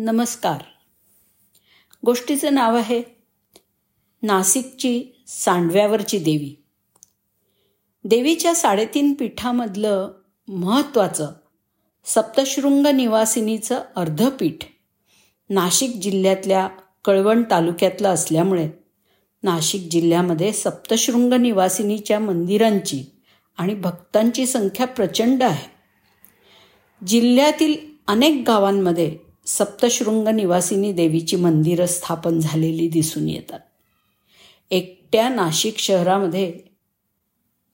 नमस्कार. गोष्टीचं नाव आहे नाशिकची सांडव्यावरची देवी. देवीच्या साडेतीन पीठामधलं महत्त्वाचं सप्तशृंग निवासिनीचं अर्धपीठ नाशिक जिल्ह्यातल्या कळवण तालुक्यातलं असल्यामुळे नाशिक जिल्ह्यामध्ये सप्तशृंग निवासिनीच्या मंदिरांची आणि भक्तांची संख्या प्रचंड आहे. जिल्ह्यातील अनेक गावांमध्ये सप्तशृंग निवासिनी देवीची मंदिरं स्थापन झालेली दिसून येतात. एकट्या नाशिक शहरामध्ये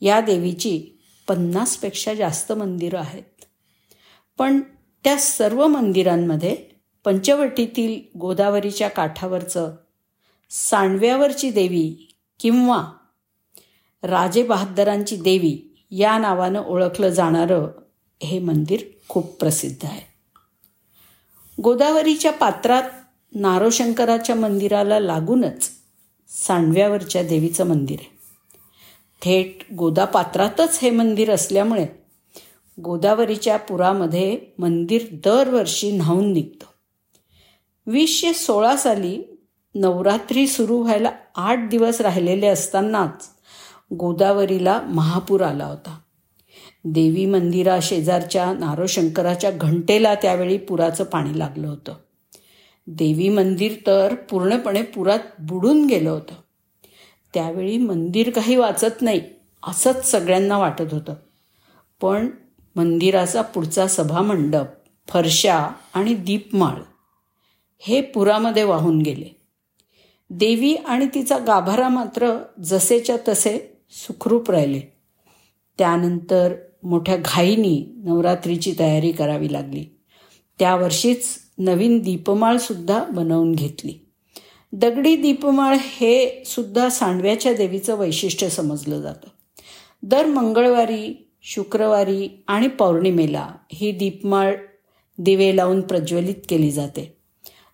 या देवीची पन्नासपेक्षा जास्त मंदिरं आहेत. पण त्या सर्व मंदिरांमध्ये पंचवटीतील गोदावरीच्या काठावरचं सांडव्यावरची देवी किंवा राजे बहादरांची देवी या नावानं ओळखलं जाणारं हे मंदिर खूप प्रसिद्ध आहे. गोदावरीच्या पात्रात नारोशंकराच्या मंदिराला लागूनच सांडव्यावरच्या देवीचं मंदिर आहे. थेट गोदा पात्रातच हे मंदिर असल्यामुळे गोदावरीच्या पुरामध्ये मंदिर दरवर्षी न्हावून निघतं. वीसशे सोळा साली नवरात्री सुरू व्हायला आठ दिवस राहिलेले असतानाच गोदावरीला महापूर आला होता. देवी मंदिरा शेजारच्या नारोशंकराच्या घंटेला त्यावेळी पुराचं पाणी लागलं होतं. देवी मंदिर तर पूर्णपणे पुरात बुडून गेलं होतं. त्यावेळी मंदिर काही वाचत नाही असंच सगळ्यांना वाटत होतं. पण मंदिराचा पुढचा सभामंडप फरशा आणि दीपमाळ हे पुरामध्ये वाहून गेले. देवी आणि तिचा गाभारा मात्र जसेच्या तसे सुखरूप राहिले. त्यानंतर मोठ्या घाईनी नवरात्रीची तयारी करावी लागली. त्या वर्षीच नवीन दीपमाळसुद्धा बनवून घेतली. दगडी दीपमाळ हे सुद्धा सांडव्याच्या देवीचं वैशिष्ट्य समजलं जातं. दर मंगळवारी शुक्रवारी आणि पौर्णिमेला ही दीपमाळ दिवे लावून प्रज्वलित केली जाते.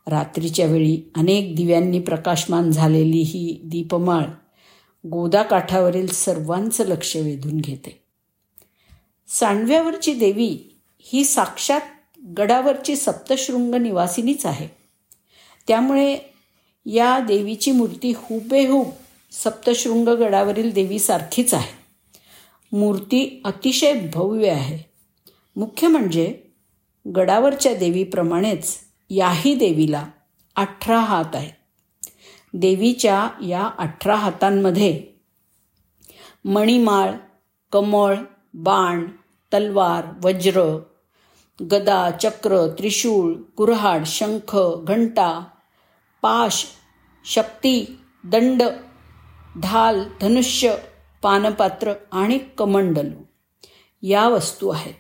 रात्रीच्या वेळी अनेक दिव्यांनी प्रकाशमान झालेली ही दीपमाळ गोदा काठावरील सर्वांचं लक्ष वेधून घेते. सांडव्यावरची देवी ही साक्षात गडावरची सप्तशृंग निवासिनीच आहे. त्यामुळे या देवीची मूर्ती हुबेहूब सप्तशृंग गडावरील देवीसारखीच आहे. मूर्ती अतिशय भव्य आहे. मुख्य म्हणजे गडावरच्या देवीप्रमाणेच याही देवीला अठरा हात आहेत. देवीच्या या अठरा हातांमध्ये. मणिमाळ कमळ बाण तलवार वज्र गदा चक्र त्रिशूळ कुऱ्हाड शंख घंटा पाश शक्ती दंड ढाल धनुष्य पानपात्र आणि कमंडलू. या वस्तू आहेत.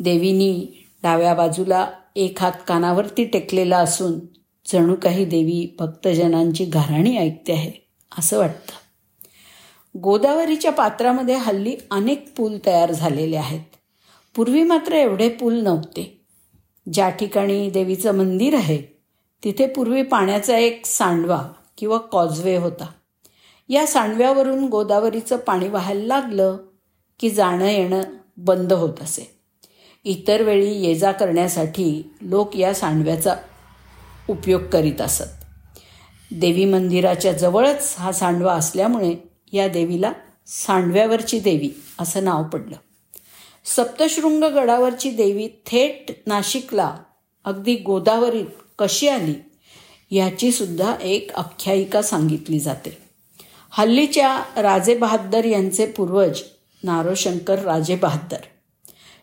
देवीनी डाव्या बाजूला एक हात कानावरती टेकलेला असून जणू काही देवी भक्तजनांची घराणी ऐकते आहे असं वाटतं. गोदावरीच्या पात्रामध्ये हल्ली अनेक पूल तयार झालेले आहेत. पूर्वी मात्र एवढे पूल नव्हते. ज्या ठिकाणी देवीचं मंदिर आहे तिथे पूर्वी पाण्याचा एक सांडवा किंवा कॉजवे होता. या सांडव्यावरून गोदावरीचं पाणी व्हायला लागलं की जाणं येणं बंद होत असे. इतर वेळी ये जा करण्यासाठी लोक या सांडव्याचा उपयोग करीत असत. देवी मंदिराच्या जवळच हा सांडवा असल्यामुळे या देवीला सांडव्यावरची देवी असं नाव पडलं. सप्तशृंग गडावरची देवी थेट नाशिकला अगदी गोदावरीत कशी आली ह्याची सुद्धा एक आख्यायिका सांगितली जाते. हल्लीच्या राजे बहादर यांचे पूर्वज नारोशंकर राजे बहादर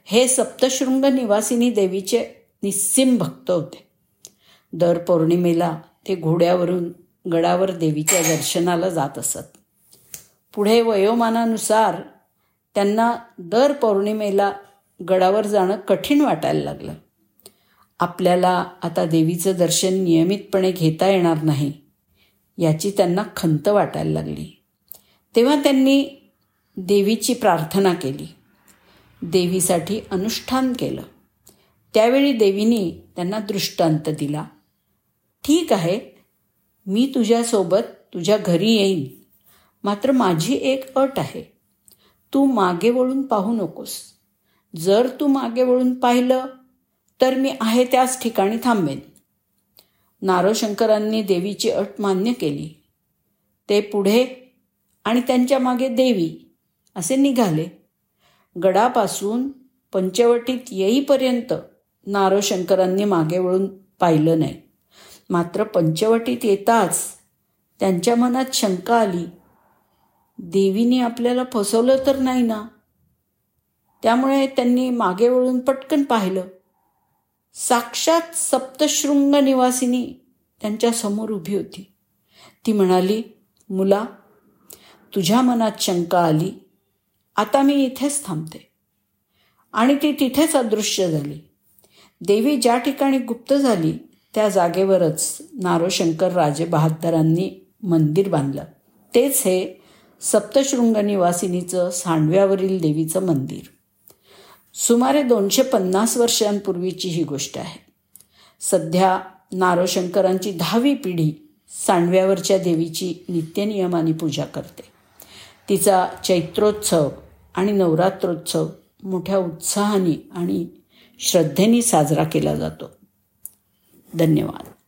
हे सप्तशृंग निवासिनी देवीचे निस्सिम भक्त होते. दर पौर्णिमेला ते घोड्यावरून गडावर देवीच्या दर्शनाला जात असत. पुढे वयोमानानुसार त्यांना दर पौर्णिमेला गडावर जाणं कठीण वाटायला लागलं. आपल्याला आता देवीचं दर्शन नियमितपणे घेता येणार नाही याची त्यांना खंत वाटायला लागली. तेव्हा त्यांनी देवीची प्रार्थना केली. देवीसाठी अनुष्ठान केलं. त्यावेळी देवीनी त्यांना दृष्टांत दिला. ठीक आहे मी तुझ्यासोबत तुझ्या घरी येईन. मात्र माझी एक अट आहे. तू मागे वळून पाहू नकोस. जर तू मागे वळून पाहिलं तर मी आहे त्याच ठिकाणी थांबेन. नारोशंकरांनी देवीची अट मान्य केली. ते पुढे आणि त्यांच्या मागे देवी असे निघाले. गडापासून पंचवटीत येईपर्यंत नारोशंकरांनी मागे वळून पाहिलं नाही. मात्र पंचवटीत येताच त्यांच्या मनात शंका आली. देवीने आपल्याला फसवलं तर नाही ना? त्यामुळे त्यांनी मागे वळून पटकन पाहिलं. साक्षात सप्तशृंग निवासिनी त्यांच्यासमोर उभी होती. ती म्हणाली मुला तुझ्या मनात शंका आली. आता मी इथेच थांबते. आणि ती तिथेच अदृश्य झाली. देवी ज्या ठिकाणी गुप्त झाली त्या जागेवरच नारोशंकर राजे बहादरांनी मंदिर बांधलं. तेच हे सप्तशृंग निवासिनीचं सांडव्यावरील देवीचं मंदिर. सुमारे दोनशे पन्नास वर्षांपूर्वीची ही गोष्ट आहे. सध्या नारोशंकरांची दहावी पिढी सांडव्यावरच्या देवीची नित्यनियमाने पूजा करते. तिचा चैत्रोत्सव आणि नवरात्रोत्सव मोठ्या उत्साहाने आणि श्रद्धेने साजरा केला जातो. धन्यवाद.